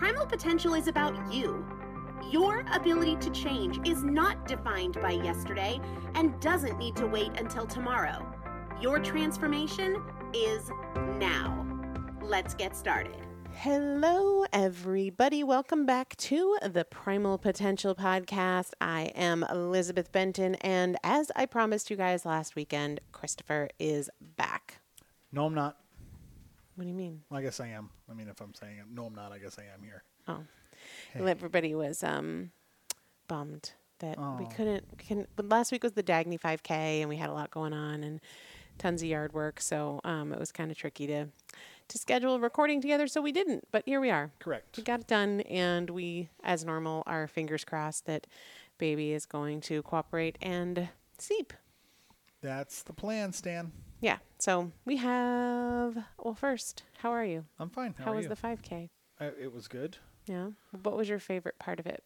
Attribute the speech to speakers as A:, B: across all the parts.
A: Primal potential is about you. Your ability to change is not defined by yesterday and doesn't need to wait until tomorrow. Your transformation is now. Let's get started. Hello, everybody. Welcome back to the Primal Potential Podcast. I am Elizabeth Benton, and as I promised you guys last weekend, Christopher is back.
B: No, I'm not.
A: What do you mean?
B: Well, I guess I am. I mean, if I'm saying it, no, I'm not. I guess I am here.
A: Oh,
B: Hey.
A: well, everybody was um bummed that we
B: Oh.
A: couldn't. we Can but last week was the Dagny 5K, and we had a lot going on and tons of yard work, so um, it was kind of tricky to to schedule a recording together. So we didn't, but here we are.
B: Correct.
A: We got it done, and we, as normal, are fingers crossed that baby is going to cooperate and sleep.
B: That's the plan, Stan.
A: Yeah. So we have. Well, first, how are you?
B: I'm fine. How,
A: How was
B: you?
A: the 5K?
B: I, it was good.
A: Yeah. What was your favorite part of it?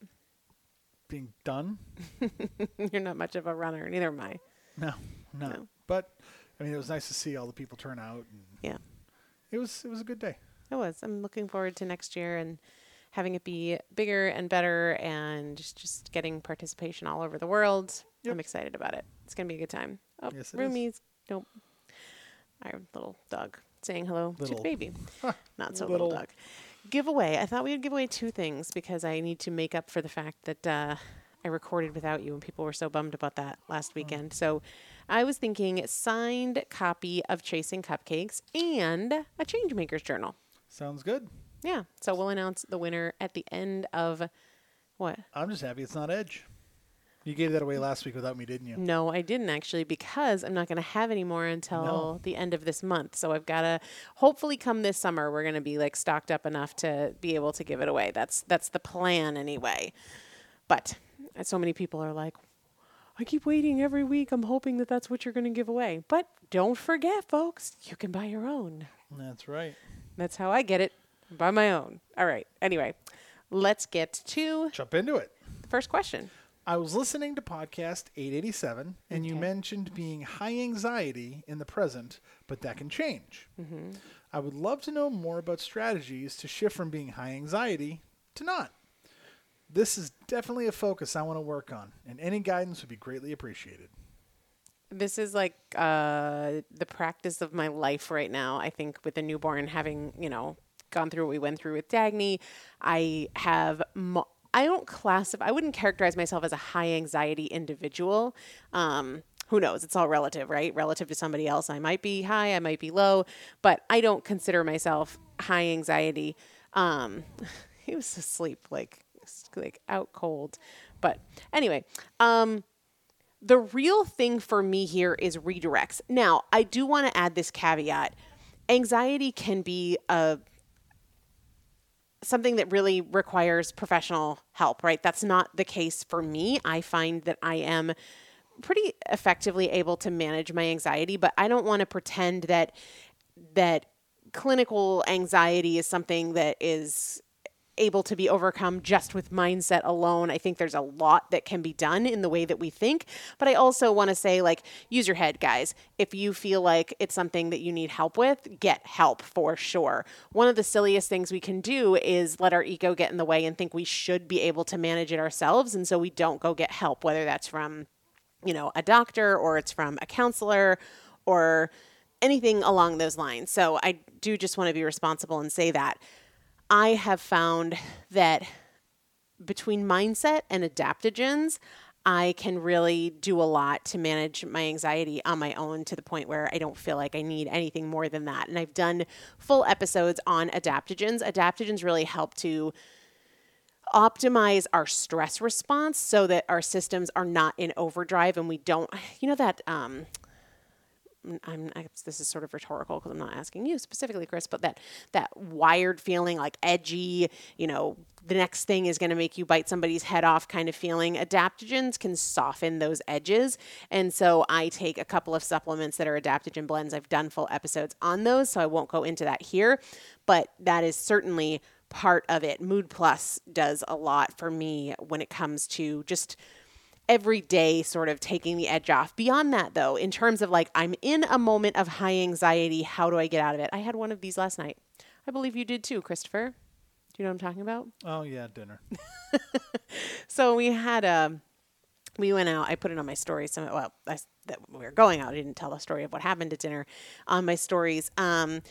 B: Being done.
A: You're not much of a runner. Neither am I.
B: No, no,
A: No.
B: But I mean, it was nice to see all the people turn out, and
A: Yeah.
B: it was it was a good day.
A: It was. I'm looking forward to next year and having it be bigger and better and just, just getting participation all over the world.
B: Yep.
A: I'm excited about it. It's going to be a good time. Oh,
B: Yes, it is.
A: roomies. Nope. Our little dog saying hello to the baby. Not so
B: Little.
A: little dog. Giveaway. I thought we would give away two things because I need to make up for the fact that uh, I recorded without you and people were so bummed about that last weekend. So I was thinking signed copy of Chasing Cupcakes and a Changemaker's Journal.
B: Sounds good.
A: Yeah. So we'll announce the winner at the end of what?
B: I'm just happy it's not Edge. You gave that away last week without me, didn't you?
A: No, I didn't actually because I'm not going to have any more until
B: No.
A: the end of this month. So I've got to hopefully come this summer we're going to be like stocked up enough to be able to give it away. That's that's the plan anyway. But uh, so many people are like I keep waiting every week. I'm hoping that that's what you're going to give away. But don't forget, folks, you can buy your own.
B: That's right.
A: That's how I get it. Buy my own. All right. Anyway, let's get to
B: Jump into it.
A: the first question.
B: I was listening to podcast 887, and you mentioned being high anxiety in the present, but that can change.
A: Mm-hmm.
B: I would love to know more about strategies to shift from being high anxiety to not. This is definitely a focus I want to work on, and any guidance would be greatly appreciated.
A: This is like uh, the practice of my life right now. I think with a newborn, having you know gone through what we went through with Dagny, I have. Mo- I don't classify. I wouldn't characterize myself as a high anxiety individual. Um, who knows? It's all relative, right? Relative to somebody else, I might be high, I might be low, but I don't consider myself high anxiety. Um, he was asleep, like like out cold. But anyway, um, the real thing for me here is redirects. Now, I do want to add this caveat. Anxiety can be a something that really requires professional help, right? That's not the case for me. I find that I am pretty effectively able to manage my anxiety, but I don't want to pretend that that clinical anxiety is something that is able to be overcome just with mindset alone. I think there's a lot that can be done in the way that we think. But I also want to say, like, use your head, guys. If you feel like it's something that you need help with, get help for sure. One of the silliest things we can do is let our ego get in the way and think we should be able to manage it ourselves. And so we don't go get help, whether that's from, you know, a doctor or it's from a counselor or anything along those lines. So I do just want to be responsible and say that. I have found that between mindset and adaptogens, I can really do a lot to manage my anxiety on my own to the point where I don't feel like I need anything more than that. And I've done full episodes on adaptogens. Adaptogens really help to optimize our stress response so that our systems are not in overdrive and we don't, you know, that, um, I'm I, this is sort of rhetorical because I'm not asking you specifically, Chris, but that that wired feeling like edgy, you know, the next thing is going to make you bite somebody's head off kind of feeling. Adaptogens can soften those edges, and so I take a couple of supplements that are adaptogen blends. I've done full episodes on those, so I won't go into that here, but that is certainly part of it. Mood Plus does a lot for me when it comes to just every day sort of taking the edge off. Beyond that, though, in terms of like, I'm in a moment of high anxiety, how do I get out of it? I had one of these last night. I believe you did too, Christopher. Do you know what I'm talking about?
B: Oh yeah, dinner.
A: So we had a, we went out. I put it on my story. So well, I, that we were going out. I didn't tell the story of what happened at dinner on my stories. Um,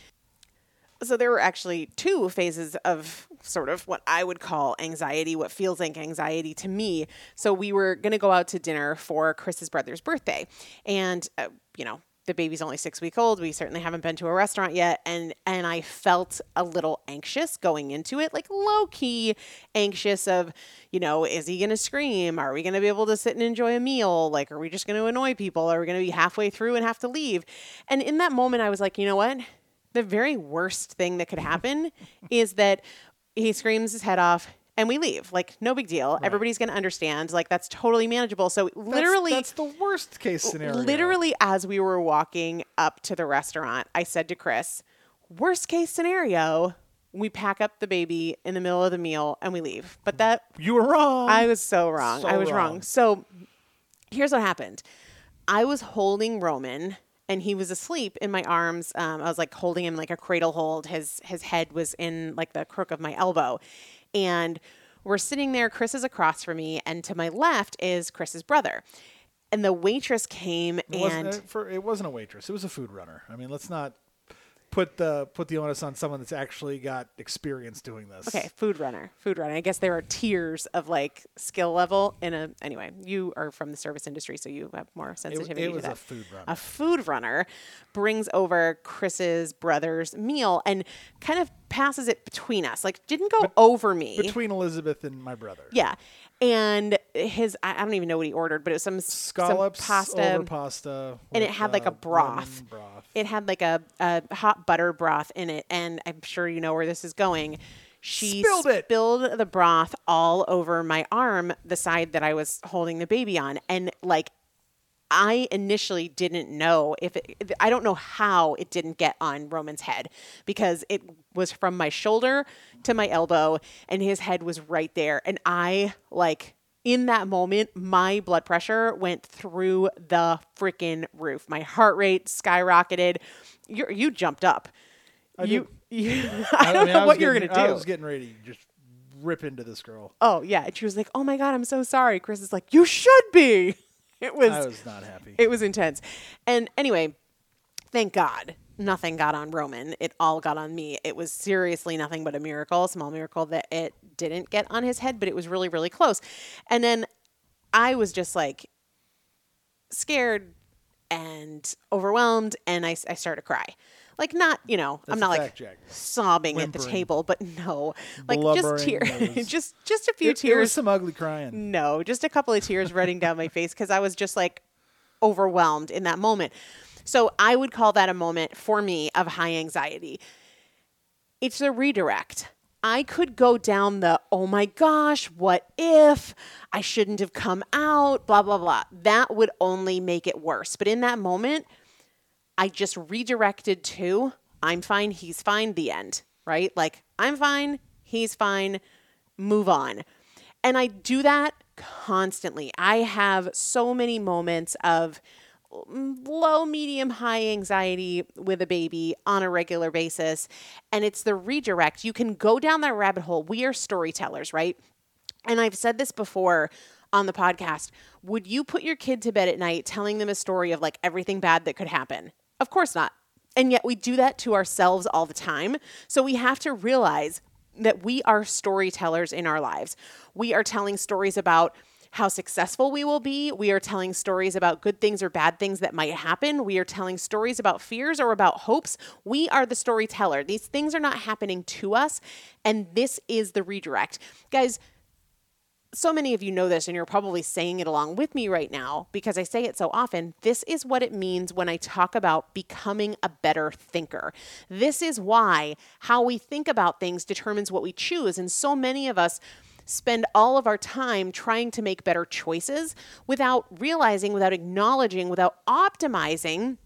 A: so there were actually two phases of sort of what I would call anxiety, what feels like anxiety to me. So we were going to go out to dinner for Chris's brother's birthday, and uh, you know. the baby's only six weeks old. We certainly haven't been to a restaurant yet, and and I felt a little anxious going into it, like low key anxious of, you know, is he gonna scream? Are we gonna be able to sit and enjoy a meal? Like, are we just gonna annoy people? Are we gonna be halfway through and have to leave? And in that moment, I was like, you know what? The very worst thing that could mm-hmm. happen is that he screams his head off and we leave. Like, no big deal. Everybody's going to understand. Like, that's totally manageable. So,
B: That's-
A: literally,
B: that's, the worst case scenario.
A: literally, as we were walking up to the restaurant, I said to Chris, worst case scenario, we pack up the baby in the middle of the meal and we leave. But that,
B: you were wrong.
A: I was so wrong.
B: So
A: I was wrong.
B: wrong.
A: So, here's what happened I was holding Roman. And he was asleep in my arms. Um, I was like holding him like a cradle hold. His his head was in like the crook of my elbow, and we're sitting there. Chris is across from me, and to my left is Chris's brother. And the waitress came
B: It wasn't,
A: and
B: uh, for, it wasn't a waitress. It was a food runner. I mean, let's not put the put the onus on someone that's actually got experience doing this.
A: Okay, food runner, food runner. I guess there are tiers of like skill level in a. Anyway, you are from the service industry, so you have more
B: It,
A: sensitivity
B: it
A: to
B: was
A: that.
B: a food runner.
A: a food runner brings over Chris's brother's meal and kind of passes it between us. Like didn't go over me.
B: between Elizabeth and my brother.
A: yeah. And his I, don't even know what he ordered, but it was some
B: Scallops
A: some pasta
B: over pasta,
A: and it had like
B: uh,
A: a broth.
B: broth.
A: It had like a, a hot butter broth in it, and I'm sure you know where this is going. She
B: Spilled it.
A: spilled the broth all over my arm, the side that I was holding the baby on, and like I initially didn't know if it, I don't know how it didn't get on Roman's head because it was from my shoulder to my elbow and his head was right there. And I, like, in that moment, my blood pressure went through the freaking roof. My heart rate skyrocketed. You, you jumped up. you, you, I don't
B: mean,
A: know what you were
B: getting-
A: going to do.
B: I was getting ready to just rip into this girl.
A: oh, yeah. And she was like, oh my God, I'm so sorry. Chris is like, you should be. It was,
B: I was not happy.
A: it was intense. And anyway, thank God nothing got on Roman. It all got on me. It was seriously nothing but a miracle, a small miracle that it didn't get on his head, but it was really, really close. And then I was just like scared and overwhelmed, and I, I started to cry. Like, not, you know, I'm not like
B: check.
A: sobbing at the table, but no, like just tears, just just a few
B: It, it
A: tears
B: was some ugly crying.
A: no, just a couple of tears running down my face because I was just like overwhelmed in that moment. So I would call that a moment for me of high anxiety. It's a redirect. I could go down the, oh my gosh, what if I shouldn't have come out, blah, blah, blah. That would only make it worse. But in that moment, I just redirected to I'm fine, he's fine, the end, right? Like I'm fine, he's fine, move on. And I do that constantly. I have so many moments of low, medium, high anxiety with a baby on a regular basis. And it's the redirect. You can go down that rabbit hole. We are storytellers, right? And I've said this before on the podcast. Would you put your kid to bed at night telling them a story of like everything bad that could happen? Of course not. And yet we do that to ourselves all the time. So we have to realize that we are storytellers in our lives. We are telling stories about how successful we will be. We are telling stories about good things or bad things that might happen. We are telling stories about fears or about hopes. We are the storyteller. These things are not happening to us. And this is the redirect. Guys, so many of you know this and you're probably saying it along with me right now because I say it so often. This is what it means when I talk about becoming a better thinker. This is why how we think about things determines what we choose. And so many of us spend all of our time trying to make better choices without realizing, without acknowledging, without optimizing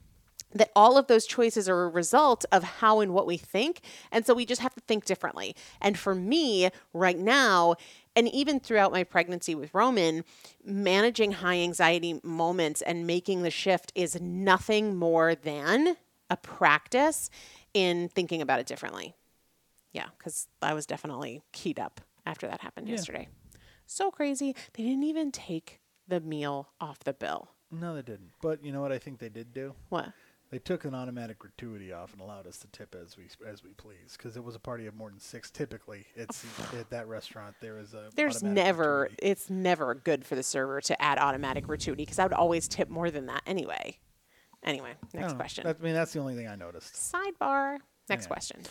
A: that all of those choices are a result of how and what we think. And so we just have to think differently. And for me, right now, and even throughout my pregnancy with Roman, managing high anxiety moments and making the shift is nothing more than a practice in thinking about it differently. Yeah, because I was definitely keyed up after that happened yesterday. So crazy. They didn't even take the meal off the bill.
B: No, they didn't. But you know what I think they did do?
A: What?
B: They took an automatic gratuity off and allowed us to tip as we as we please because it was a party of more than six. Typically, it's at that restaurant there is a
A: There's never,
B: gratuity.
A: it's never good for the server to add automatic gratuity because I would always tip more than that anyway. Anyway, next
B: don't
A: question.
B: That- I mean, that's the only thing I noticed.
A: Sidebar. Next question.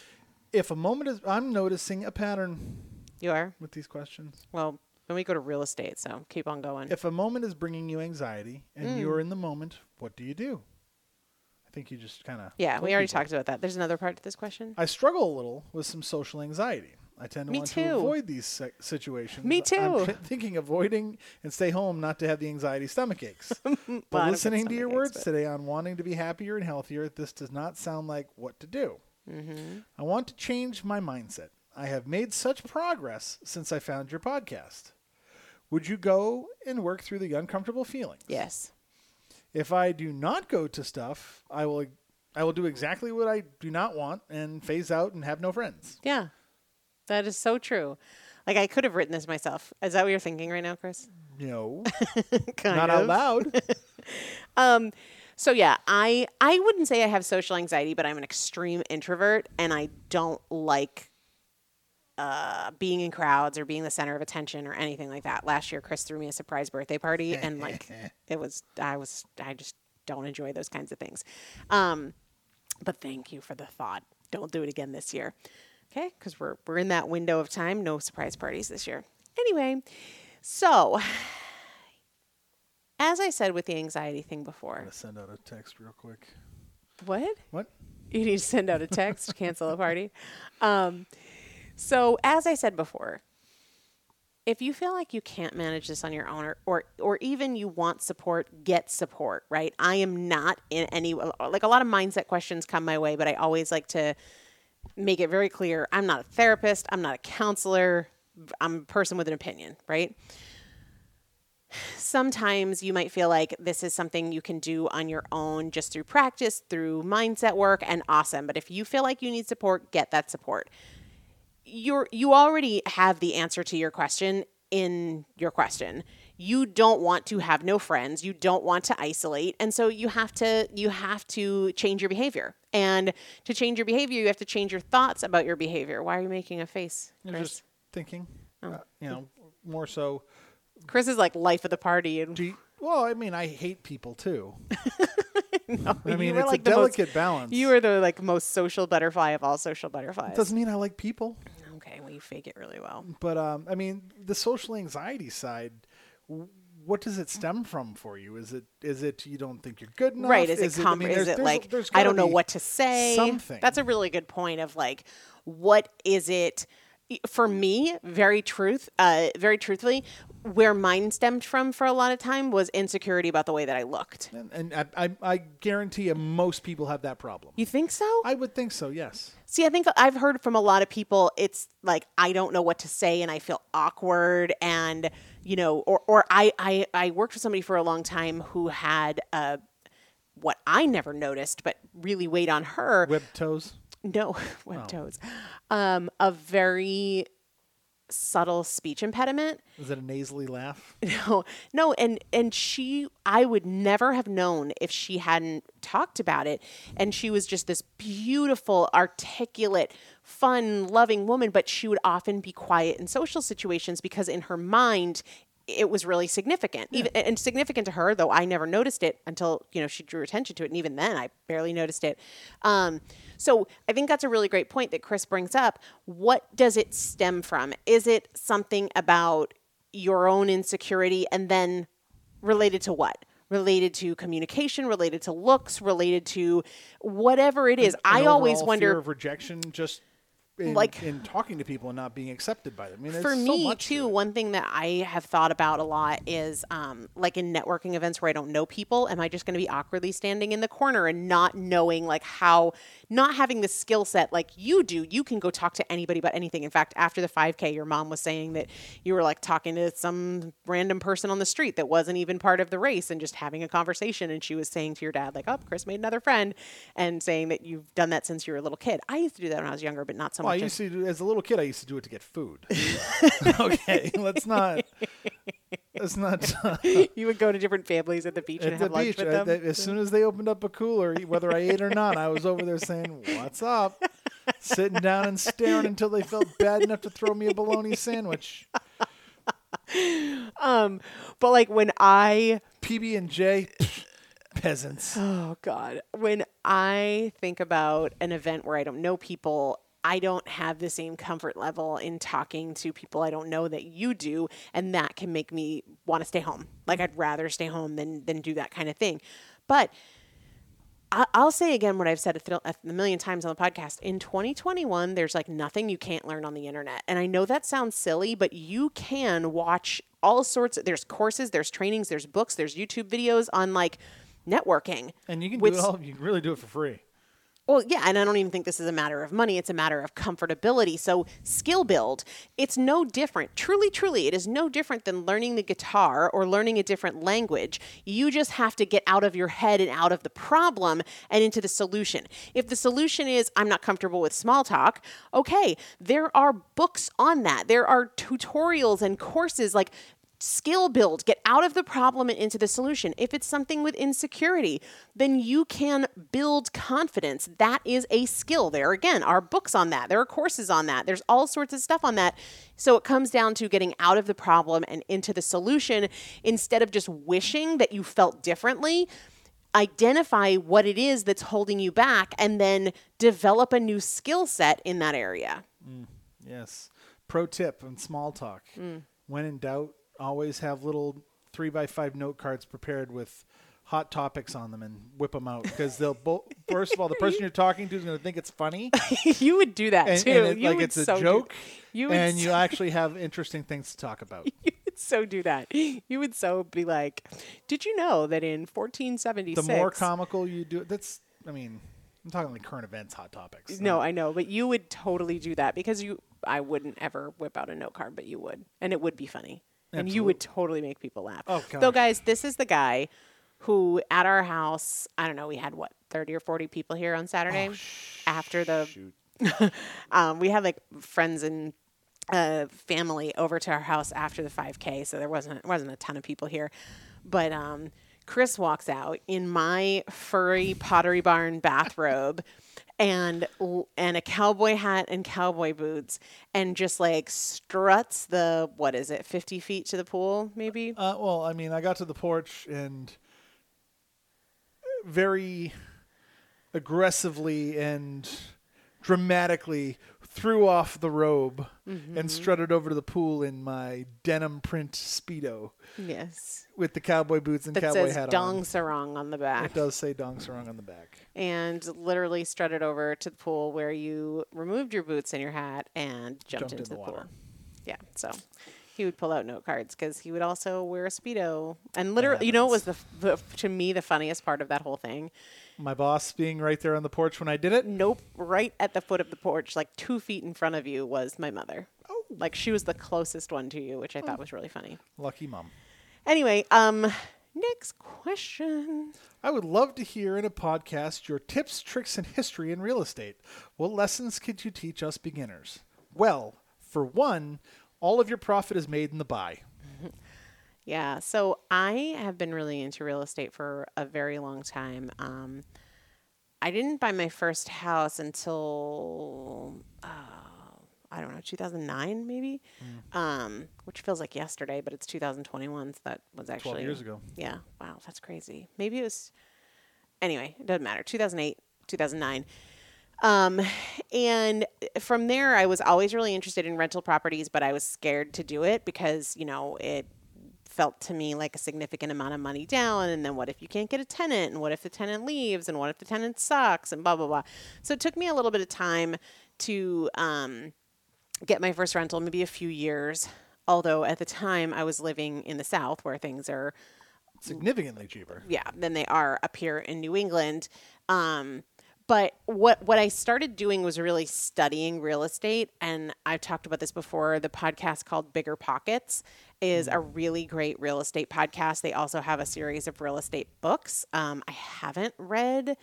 B: If a moment is, I'm noticing a pattern
A: You are?
B: with these questions.
A: Well, then we go to real estate, so keep on going.
B: If a moment is bringing you anxiety and
A: Mm.
B: you're in the moment, what do you do? I think you just kind of.
A: yeah, we already talked about that. There's another part to this question.
B: I struggle a little with some social anxiety. I tend to
A: Me
B: want
A: too.
B: to avoid these si- situations.
A: Me
B: I'm
A: too.
B: th- thinking avoiding and stay home not to have the anxiety stomach aches. But listening to your
A: aches,
B: words
A: but-
B: today on wanting to be happier and healthier, this does not sound like what to do.
A: Mm-hmm.
B: I want to change my mindset. I have made such progress since I found your podcast. Would you go and work through the uncomfortable feelings?
A: Yes.
B: If I do not go to stuff, I will I will do exactly what I do not want and phase out and have no friends.
A: Yeah. That is so true. Like I could have written this myself. Is that what you're thinking right now, Chris?
B: No, not
A: of.
B: out loud.
A: Um, so yeah, I I wouldn't say I have social anxiety, but I'm an extreme introvert, and I don't like uh, being in crowds or being the center of attention or anything like that. Last year, Chris threw me a surprise birthday party, and like it was, I was, I just don't enjoy those kinds of things. Um, but thank you for the thought. Don't do it again this year, okay? Because we're we're in that window of time. No surprise parties this year. Anyway, so as I said with the anxiety thing before,
B: I'm gonna send out a text real quick.
A: what?
B: What?
A: You need to send out a text, cancel a party. Um, so, as I said before, if you feel like you can't manage this on your own, or, or or even you want support, get support. Right? I am not in any like a lot of mindset questions come my way, but I always like to make it very clear: I'm not a therapist, I'm not a counselor, I'm a person with an opinion. Right? sometimes you might feel like this is something you can do on your own just through practice, through mindset work, and awesome. But if you feel like you need support, get that support. You're you already have the answer to your question in your question. You don't want to have no friends, you don't want to isolate, and so you have to you have to change your behavior. And to change your behavior, you have to change your thoughts about your behavior. Why are you making a face?
B: I'm
A: Chris?
B: just thinking.
A: Oh.
B: uh, you know, more so.
A: Chris is like life of the party and
B: Do you, well, I mean, I hate people too.
A: no,
B: I mean, it's
A: like
B: a
A: the most-
B: delicate balance.
A: You are the like most social butterfly of all social butterflies.
B: Doesn't mean I like people,
A: you fake it really well.
B: but um, I mean, the social anxiety side. What does it stem from for you? Is it is it you don't think you're good enough?
A: right? Is it
B: I mean,
A: is it
B: there's-
A: like
B: there's
A: I don't know what to say?
B: Something.
A: That's a really good point of like what is it for me, very truth uh very truthfully, where mine stemmed from for a lot of time was insecurity about the way that I looked.
B: and, and I, I, I guarantee you, most people have that problem.
A: You think so?
B: I would think so. Yes.
A: See, I think I've heard from a lot of people it's like I don't know what to say and I feel awkward and you know or or I I, I worked with somebody for a long time who had uh what I never noticed but really weighed on her.
B: Web toes.
A: No, web toes. Um a very subtle speech impediment.
B: Is it a nasally laugh?
A: No, no, and and she, I would never have known if she hadn't talked about it. And she was just this beautiful, articulate, fun, loving woman. But she would often be quiet in social situations because in her mind, it was really significant, even and significant to her. Though I never noticed it until you know she drew attention to it, and even then, I barely noticed it. Um, so I think that's a really great point that Chris brings up. What does it stem from? Is it something about your own insecurity and then related to what related to communication related to looks related to whatever it is i always wonder
B: fear of rejection just in,
A: Like-
B: in talking to people and not being accepted by them. I mean,
A: for
B: so
A: me
B: much to
A: too
B: it.
A: one thing that i have thought about a lot is um, like in networking events where i don't know people am i just going to be awkwardly standing in the corner and not knowing like how not having the skill set like you do you can go talk to anybody about anything in fact after the 5k your mom was saying that you were like talking to some random person on the street that wasn't even part of the race and just having a conversation and she was saying to your dad like oh chris made another friend and saying that you've done that since you were a little kid i used to do that when i was younger but not so
B: I used to do, as a little kid. I used to do it to get food. okay, let's not. Let's not.
A: you would go to different families at the beach and
B: at
A: have
B: the
A: lunch
B: beach,
A: with
B: I-
A: them
B: as soon as they opened up a cooler, whether I ate or not, I was over there saying, "What's up?" Sitting down and staring until they felt bad enough to throw me a bologna sandwich.
A: Um, but like when I
B: PB and J. Peasants.
A: Oh God. When I think about an event where I don't know people, I don't have the same comfort level in talking to people I don't know that you do, and that can make me want to stay home. Like I'd rather stay home than than do that kind of thing. But I'll say again what I've said a, th- a million times on the podcast. In 2021, there's like nothing you can't learn on the internet. And I know that sounds silly, but you can watch all sorts of, there's courses, there's trainings, there's books, there's YouTube videos on like networking.
B: And you can
A: with
B: do it all. You can really do it for free.
A: Well, yeah, and I don't even think this is a matter of money. It's a matter of comfortability. So, skill build, it's no different. Truly, truly, it is no different than learning the guitar or learning a different language. You just have to get out of your head and out of the problem and into the solution. If the solution is, I'm not comfortable with small talk, okay, there are books on that. There are tutorials and courses like skill build, get out of the problem and into the solution. If it's something with insecurity, then you can build confidence. That is a skill. There again are books on that. There are courses on that. There's all sorts of stuff on that. So it comes down to getting out of the problem and into the solution instead of just wishing that you felt differently. Identify what it is that's holding you back and then develop a new skill set in that area.
B: Yes. Pro tip on small talk.
A: Mm.
B: When in doubt, always have little three by five note cards prepared with hot topics on them and whip them out because they'll both. First of all, the person you're talking to is going to think it's funny,
A: you would do that
B: and,
A: too.
B: and it,
A: You
B: like
A: would
B: it's a
A: so do-
B: joke,
A: you
B: and
A: so-
B: you actually have interesting things to talk about.
A: you would so do that. You would so be like, "Did you know that in 1476?"
B: The
A: 1476?"
B: more comical you do, it. that's. I mean, I'm talking like current events, hot topics.
A: no, I know, but you would totally do that because you. I wouldn't ever whip out a note card, but you would, and it would be funny, and you would totally make people laugh.
B: Oh,
A: Though,
B: gosh.
A: guys, this is the guy who at our house. I don't know. We had what 30 or 40 people here on Saturday after the
B: Shoot.
A: um, we had like friends and uh, family over to our house after the 5K, so there wasn't wasn't a ton of people here. But um, Chris walks out in my furry Pottery Barn bathrobe. And and a cowboy hat and cowboy boots, and just like struts the what is it, fifty feet to the pool, maybe?
B: Uh, well, I mean, I got to the porch and very aggressively and dramatically threw off the robe
A: Mm-hmm.
B: and strutted over to the pool in my denim print speedo
A: Yes,
B: with the cowboy boots and
A: that
B: cowboy
A: says
B: hat
A: Dong
B: on.
A: Sarong on the back.
B: It does say Dong Sarong on the back.
A: and literally strutted over to the pool where you removed your boots and your hat and jumped,
B: Jumped in
A: into
B: the
A: the,
B: water.
A: pool. Yeah, so he would pull out note cards because he would also wear a speedo. And literally, you know, it was the, the to me the funniest part of that whole thing?
B: My boss being right there on the porch when I did it.
A: Nope, right at the foot of the porch, like two feet in front of you, was my mother.
B: Oh.
A: Like she was the closest one to you, which I thought was really funny.
B: Lucky mom.
A: Anyway, um, next question.
B: I would love to hear in a podcast your tips, tricks, and history in real estate. What lessons could you teach us beginners? Well, for one, all of your profit is made in the buy.
A: Yeah, so I have been really into real estate for a very long time. Um, I didn't buy my first house until uh, I don't know, 2009 maybe, um, which feels like yesterday, but it's 2021. So that was actually 12
B: years ago.
A: Yeah, wow, that's crazy. Maybe it was. Anyway, it doesn't matter. 2008, 2009. Um, and from there, I was always really interested in rental properties, but I was scared to do it because, you know, it felt to me like a significant amount of money down. And then what if you can't get a tenant? And what if the tenant leaves? And what if the tenant sucks? And blah, blah, blah. So it took me a little bit of time to um, get my first rental, maybe a few years. Although at the time I was living in the South where things are
B: Significantly cheaper.
A: yeah than they are up here in New England. Um, but what what I started doing was really studying real estate, and I've talked about this before. The podcast called Bigger Pockets is a really great real estate podcast. They also have a series of real estate books. Um, I haven't read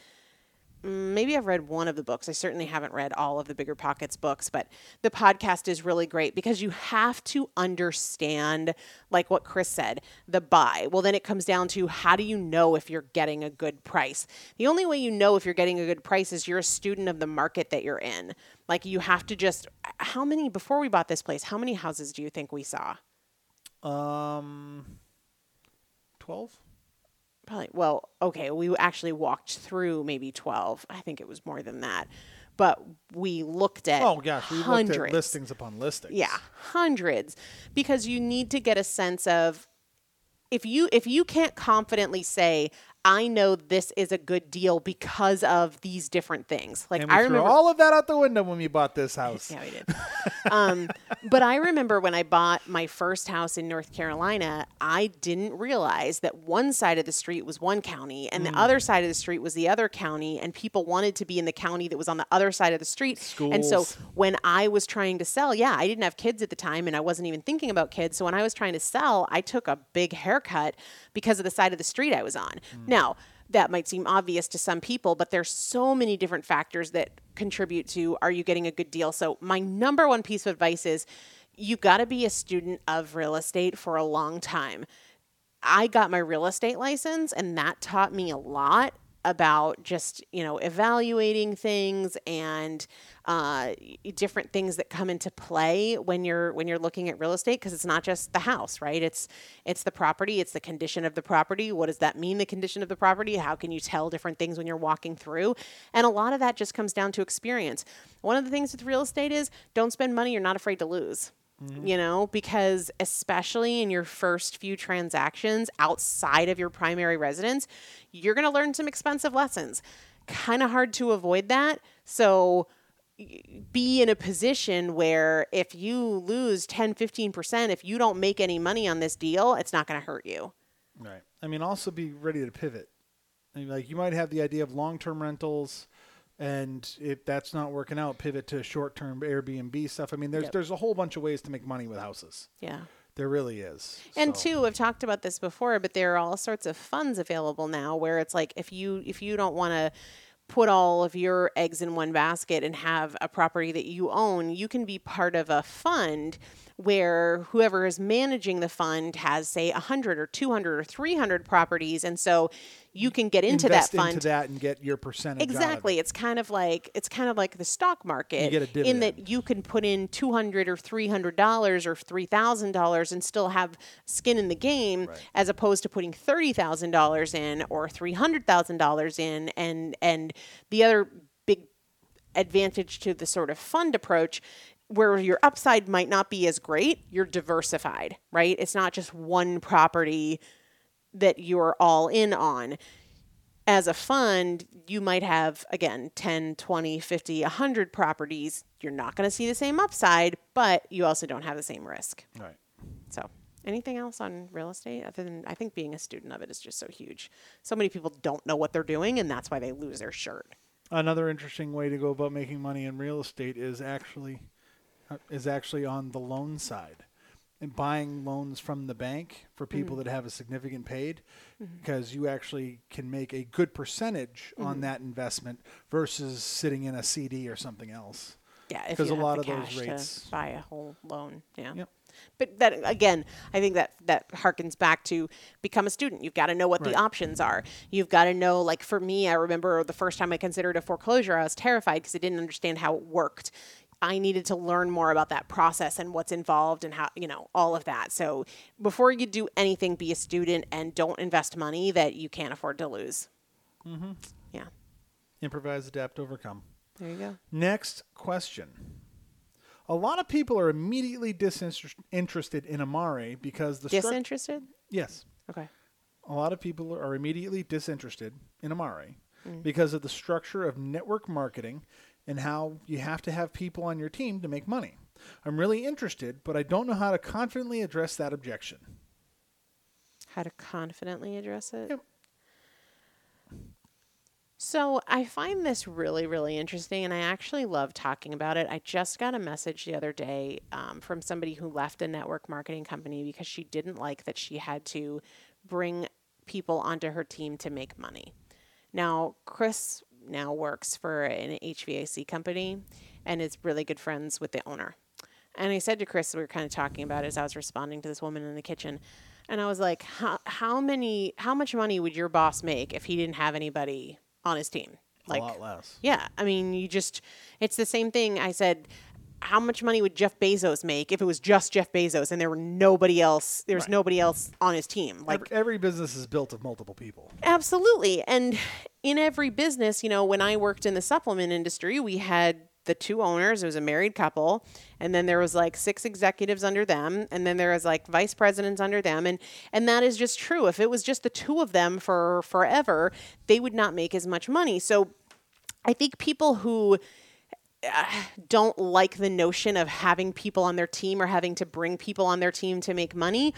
A: maybe I've read one of the books. I certainly haven't read all of the Bigger Pockets books, but the podcast is really great because you have to understand, like what Chris said, the buy. Well, then it comes down to how do you know if you're getting a good price? The only way you know if you're getting a good price is you're a student of the market that you're in. Like you have to just, how many, before we bought this place, how many houses do you think we saw?
B: Um, 12?
A: Probably well okay we actually walked through maybe 12 i think it was more than that. But we looked at
B: Oh gosh, we
A: hundreds
B: looked at listings upon listings.
A: yeah hundreds. Because you need to get a sense of if you if you can't confidently say i know this is a good deal because of these different things like i
B: threw
A: remember
B: all of that out the window when we bought this house.
A: yeah, we did. um, but I remember when I bought my first house in North Carolina, I didn't realize that one side of the street was one county and
B: Mm.
A: the other side of the street was the other county, and people wanted to be in the county that was on the other side of the street. Schools. And so when I was trying to sell, yeah, I didn't have kids at the time and I wasn't even thinking about kids. So when I was trying to sell, I took a big haircut because of the side of the street I was on. Mm. Now, that might seem obvious to some people, but there's so many different factors that contribute to are you getting a good deal. So my number one piece of advice is you got to be a student of real estate for a long time. I got my real estate license and that taught me a lot about just you know evaluating things and uh, different things that come into play when you're when you're looking at real estate because it's not just the house right? It's it's the property it's the condition of the property. What does that mean the condition of the property? How can you tell different things when you're walking through? And a lot of that just comes down to experience. One of the things with real estate is don't spend money you're not afraid to lose Mm-hmm. you know, because especially in your first few transactions outside of your primary residence, you're going to learn some expensive lessons. Kind of hard to avoid that. So be in a position where if you lose 10, 15%, if you don't make any money on this deal, it's not going to hurt you.
B: Right. I mean, also be ready to pivot. I mean, like you might have the idea of long-term rentals, and if that's not working out, pivot to short-term Airbnb stuff. I mean, there's
A: Yep.
B: there's a whole bunch of ways to make money with houses.
A: Yeah.
B: There really is.
A: And
B: So-
A: two, I've talked about this before, but there are all sorts of funds available now where it's like if you if you don't want to put all of your eggs in one basket and have a property that you own, you can be part of a fund where whoever is managing the fund has say 100 or 200 or 300 properties and so you can get into
B: invest
A: that fund
B: into that and get your percentage. of it.
A: Exactly. It's kind of like it's kind of like the stock market
B: get a
A: in that you can put in two hundred or three hundred dollars or three thousand dollars and still have skin in the game, as opposed to putting thirty thousand dollars in or three hundred thousand dollars in, and and the other big advantage to the sort of fund approach where your upside might not be as great, you're diversified, right? It's not just one property that you're all in on. As a fund, you might have, again, 10, 20, 50, 100 properties. You're not going to see the same upside, but you also don't have the same risk.
B: Right.
A: So, anything else on real estate other than I think being a student of it is just so huge. So many people don't know what they're doing, and that's why they lose their shirt.
B: Another interesting way to go about making money in real estate is actually is actually on the loan side and buying loans from the bank for
A: Mm-hmm.
B: people that have a significant paid because you actually can make a good percentage
A: Mm-hmm.
B: on that investment versus sitting in a CD or something else.
A: Yeah, if
B: 'Cause
A: you
B: a lot of those rates-
A: buy a whole loan. Yeah.
B: Yep.
A: But that again, I think that that harkens back to become a student. You've got to know what
B: Right.
A: the options are. You've got to know. Like for me, I remember the first time I considered a foreclosure, I was terrified because I didn't understand how it worked. I needed to learn more about that process and what's involved and how you know all of that. So before you do anything, be a student and don't invest money that you can't afford to lose. Mm-hmm. Yeah,
B: Improvise, adapt, overcome.
A: there you go.
B: Next question. A lot of people are immediately disinterested in Amare because the
A: Disinterested?
B: yes,
A: Okay.
B: a lot of people are immediately disinterested in Amare
A: Mm.
B: because of the structure of network marketing and how you have to have people on your team to make money. I'm really interested, but I don't know how to confidently address that objection.
A: How to confidently address it?
B: Yep.
A: So I find this really, really interesting, and I actually love talking about it. I just got a message the other day um, from somebody who left a network marketing company because she didn't like that she had to bring people onto her team to make money. Now, Chris now works for an HVAC company and is really good friends with the owner. And I said to Chris, we were kind of talking about it as I was responding to this woman in the kitchen. And I was like, how, how many, how much money would your boss make if he didn't have anybody on his team? Like,
B: a lot less.
A: yeah, I mean, you just, it's the same thing. I said, how much money would Jeff Bezos make if it was just Jeff Bezos and there were nobody else? There was nobody else on his team. Like
B: every, every business is built of multiple people.
A: Absolutely. And in every business, you know, when I worked in the supplement industry, we had the two owners, it was a married couple, and then there was like six executives under them, and then there was like vice presidents under them, and and that is just true. If it was just the two of them for forever, they would not make as much money. So I think people who Uh, don't like the notion of having people on their team or having to bring people on their team to make money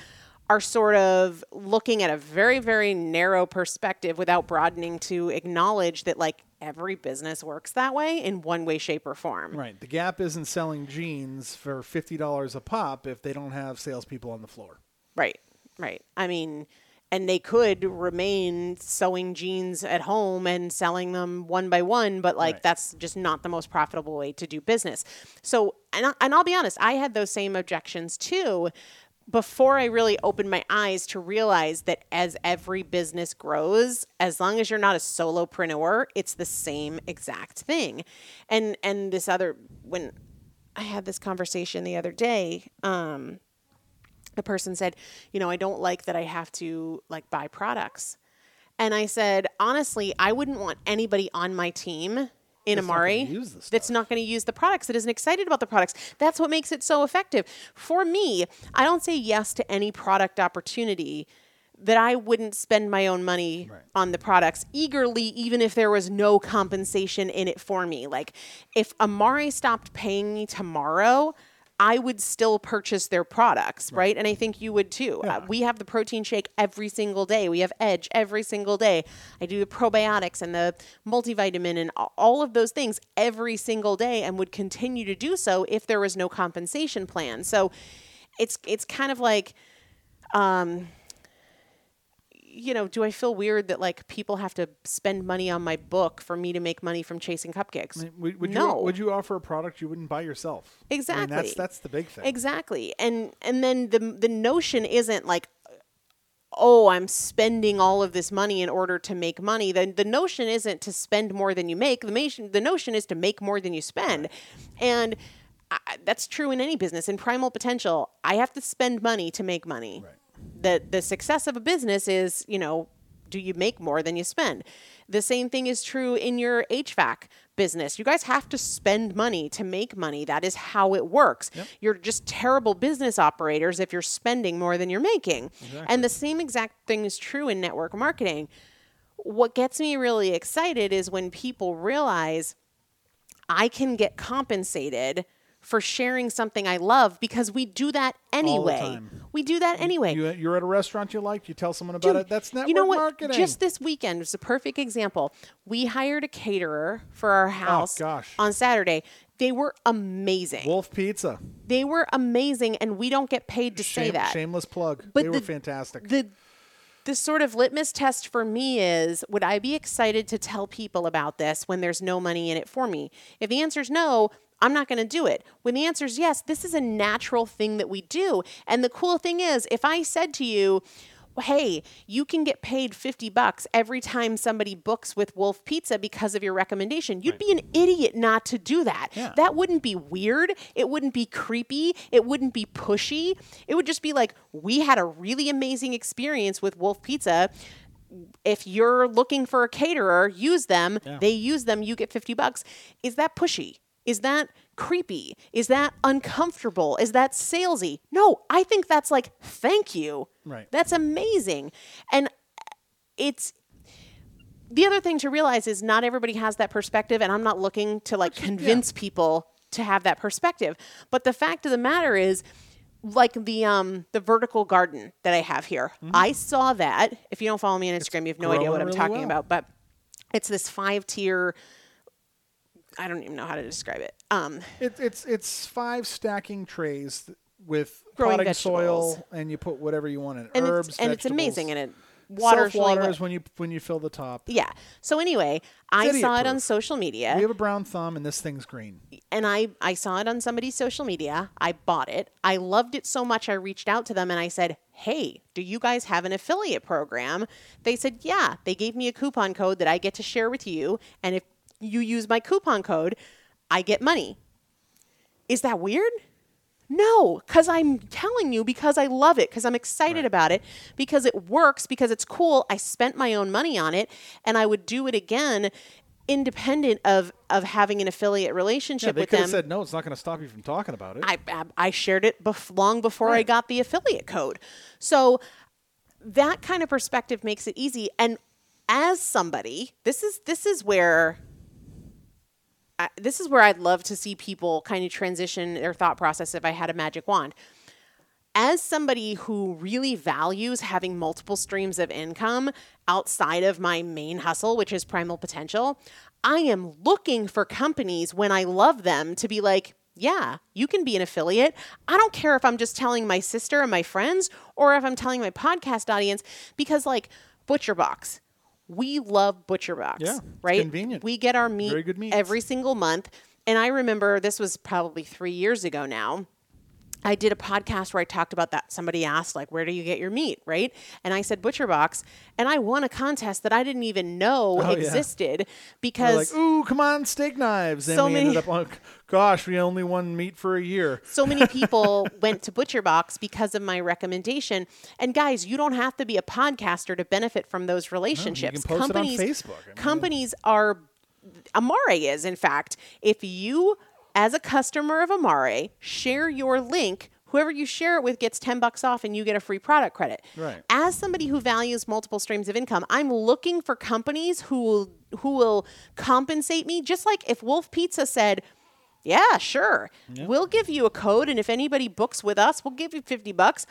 A: are sort of looking at a very very narrow perspective without broadening to acknowledge that like every business works that way in one way shape or form
B: Right. The Gap isn't selling jeans for fifty dollars a pop if they don't have salespeople on the floor.
A: right right i mean and they could remain sewing jeans at home and selling them one by one but like
B: Right.
A: that's just not the most profitable way to do business so and, I, and i'll be honest i had those same objections too before I really opened my eyes to realize that as every business grows, as long as you're not a solopreneur, it's the same exact thing. And and this other when I had this conversation the other day, um, the person said, you know, I don't like that I have to like buy products. And I said, honestly, I wouldn't want anybody on my team in
B: That's Amare the
A: that's not going to use the products, that isn't excited about the products. That's what makes it so effective. For me, I don't say yes to any product opportunity that I wouldn't spend my own money
B: Right.
A: on the products eagerly, even if there was no compensation in it for me. Like if Amare stopped paying me tomorrow, I would still purchase their products, right? And I think you would too. Uh, we have the protein shake every single day. We have Edge every single day. I do the probiotics and the multivitamin and all of those things every single day and would continue to do so if there was no compensation plan. So it's it's kind of like um you know, do I feel weird that like people have to spend money on my book for me to make money from chasing cupcakes?
B: I mean, would, would
A: no.
B: you would you offer a product you wouldn't buy yourself? I mean,
A: Exactly.
B: that's that's the big thing.
A: Exactly. And and then the the notion isn't like oh, I'm spending all of this money in order to make money. The the notion isn't to spend more than you make. The notion the notion is to make more than you spend. And I, that's true in any business. In primal potential, I have to spend money to make money.
B: Right.
A: The the success of a business is, you know, do you make more than you spend? The same thing is true in your HVAC business. You guys have to spend money to make money. That is how it works. You're just terrible business operators if you're spending more than you're making. And the same exact thing is true in network marketing. What gets me really excited is when people realize I can get compensated for sharing something I love because we do that anyway. We do that anyway.
B: You, you're at a restaurant you like, you tell someone about
A: Dude,
B: it. That's network
A: you know what?
B: marketing.
A: Just this weekend was a perfect example. We hired a caterer for our oh, house
B: Oh, gosh.
A: on Saturday. They were amazing.
B: Wolf Pizza.
A: they were amazing, and we don't get paid to say that.
B: Shameless plug.
A: But
B: they were fantastic.
A: The the sort of litmus test for me is would I be excited to tell people about this when there's no money in it for me? If the answer is no, I'm not going to do it. When the answer is yes, this is a natural thing that we do. And the cool thing is, if I said to you, hey, you can get paid 50 bucks every time somebody books with Wolf Pizza because of your recommendation. You'd be an idiot not to do that.
B: Yeah.
A: That wouldn't be weird. It wouldn't be creepy. It wouldn't be pushy. It would just be like, we had a really amazing experience with Wolf Pizza. If you're looking for a caterer, use them. They use them, you get 50 bucks. Is that pushy? Is that creepy? Is that uncomfortable? Is that salesy? No, I think that's like, thank you.
B: Right.
A: That's amazing. And it's the other thing to realize is not everybody has that perspective and i'm not looking to like convince people to have that perspective but the fact of the matter is like the um the vertical garden that i have here i saw that if you don't follow me on instagram you have no idea what i'm
B: really
A: talking
B: well.
A: about but it's this five tier i don't even know how to describe it um
B: It, it's it's five stacking trays with
A: Growing
B: potting
A: vegetables.
B: soil, and you put whatever you want in
A: and
B: Herbs,
A: it's and it's amazing and it waters
B: Self-waters
A: well.
B: when you when you fill the top.
A: yeah so anyway i
B: idiot
A: saw it on social media
B: We have a brown thumb, and this thing's green.
A: and I I saw it on somebody's social media. I bought it. I loved it so much I reached out to them and I said, "Hey, do you guys have an affiliate program?" They said, "Yeah." They gave me a coupon code that I get to share with you, and if you use my coupon code, I get money. Is that weird? No, because I'm telling you because I love it, because I'm excited about it, because it works, because it's cool. I spent my own money on it, and I would do it again, independent of of having an affiliate relationship Yeah,
B: they
A: with
B: could
A: them.
B: have said no. It's not going to stop you from talking about it.
A: I, I, I shared it bef- long before I got the affiliate code. So that kind of perspective makes it easy. And as somebody, this is this is where I, this is where I'd love to see people kind of transition their thought process if I had a magic wand. As somebody who really values having multiple streams of income outside of my main hustle, which is primal potential, I am looking for companies when I love them to be like, yeah, you can be an affiliate. I don't care if I'm just telling my sister and my friends or if I'm telling my podcast audience because, like, ButcherBox, we love ButcherBox,
B: Yeah, it's
A: right?
B: convenient.
A: We get our meat
B: Very good meats.
A: every single month. And I remember this was probably three years ago now. I did a podcast where I talked about that. Somebody asked, like, where do you get your meat, right? And I said Butcher Box, and I won a contest that I didn't even know
B: Oh,
A: existed
B: They're
A: because
B: like, ooh, come on, steak knives. And
A: So
B: we
A: many-
B: ended up on, gosh, we only won meat for a year.
A: so many people went to Butcher Box because of my recommendation. And guys, you don't have to be a podcaster to benefit from those relationships.
B: post it on
A: companies,
B: Facebook. I mean-
A: companies are Amare is, in fact, if you, as a customer of Amare, share your link, whoever you share it with gets 10 bucks off and you get a free product credit.
B: Right.
A: As somebody who values multiple streams of income, I'm looking for companies who will who will compensate me just like if Wolf Pizza said, "Yeah, sure. We'll give you a code and if anybody books with us, we'll give you 50 bucks."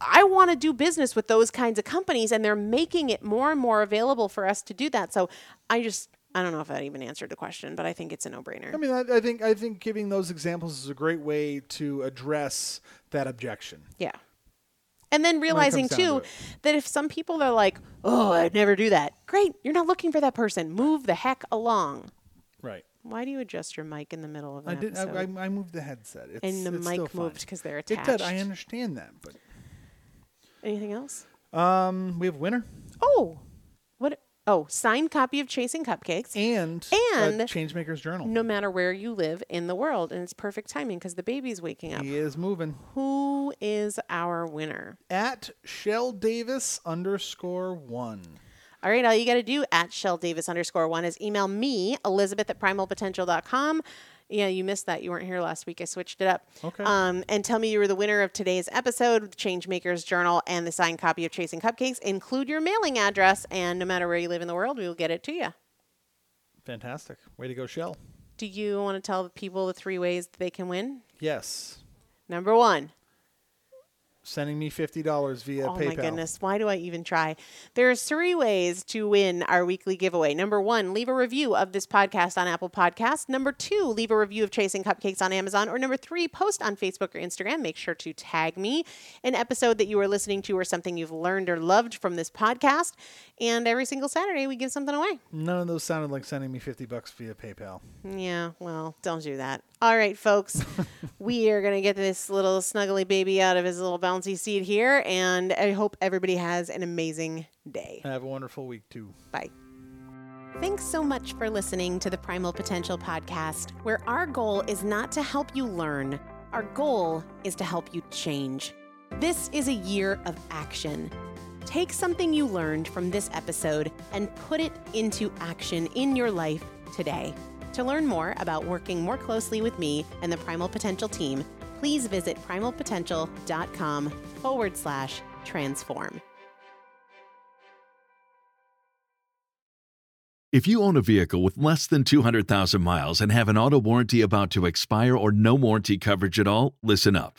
A: I want to do business with those kinds of companies, and they're making it more and more available for us to do that. So I just, I don't know if that even answered the question, but I think it's a no brainer.
B: I mean, I, I think I think giving those examples is a great way to address that objection.
A: Yeah. And then realizing too
B: to
A: that if some people are like, oh, I'd never do that, great. You're not looking for that person. Move the heck along.
B: Right.
A: Why do you adjust your mic in the middle of
B: I did. I,
A: episode?
B: I, I moved the headset. It's,
A: and the mic moved because they're attached.
B: It did. I understand that, but
A: Anything else?
B: um, we have winner
A: Oh? Oh, signed copy of Chasing Cupcakes.
B: and
A: And-
B: Changemaker's Journal.
A: no matter where you live in the world, and it's perfect timing because the baby's waking up.
B: He is moving
A: Who is our winner?
B: at Shell Davis underscore one.
A: All right, all you got to do at Shell Davis underscore one is email me, Elizabeth at primalpotential.com. Yeah, you missed that. You weren't here last week. I switched it up.
B: Okay.
A: Um, and tell me you were the winner of today's episode, the Changemakers Journal, and the signed copy of Chasing Cupcakes. Include your mailing address, and no matter where you live in the world, we will get it to you.
B: Fantastic. Way to go, Shell.
A: Do you want to tell the people the three ways that they can win?
B: Yes.
A: Number one,
B: Sending me fifty dollars via
A: Oh
B: PayPal.
A: Oh my goodness, why do I even try? There's three ways to win our weekly giveaway. Number one, leave a review of this podcast on Apple Podcasts. Number two, leave a review of Chasing Cupcakes on Amazon. Or number three, post on Facebook or Instagram. Make sure to tag me an episode that you are listening to or something you've learned or loved from this podcast. And every single Saturday, we give something away.
B: None of those sounded like sending me fifty bucks via PayPal.
A: Yeah, well, don't do that. All right, folks, we are going to get this little snuggly baby out of his little bouncy seat here. And I hope everybody has an amazing day.
B: Have a wonderful week too.
A: Bye. Thanks so much for listening to the Primal Potential Podcast, where our goal is not to help you learn, our goal is to help you change. This is a year of action. Take something you learned from this episode and put it into action in your life today. To learn more about working more closely with me and the Primal Potential team, please visit primalpotential.com forward slash transform.
C: If you own a vehicle with less than 200,000 miles and have an auto warranty about to expire or no warranty coverage at all, listen up.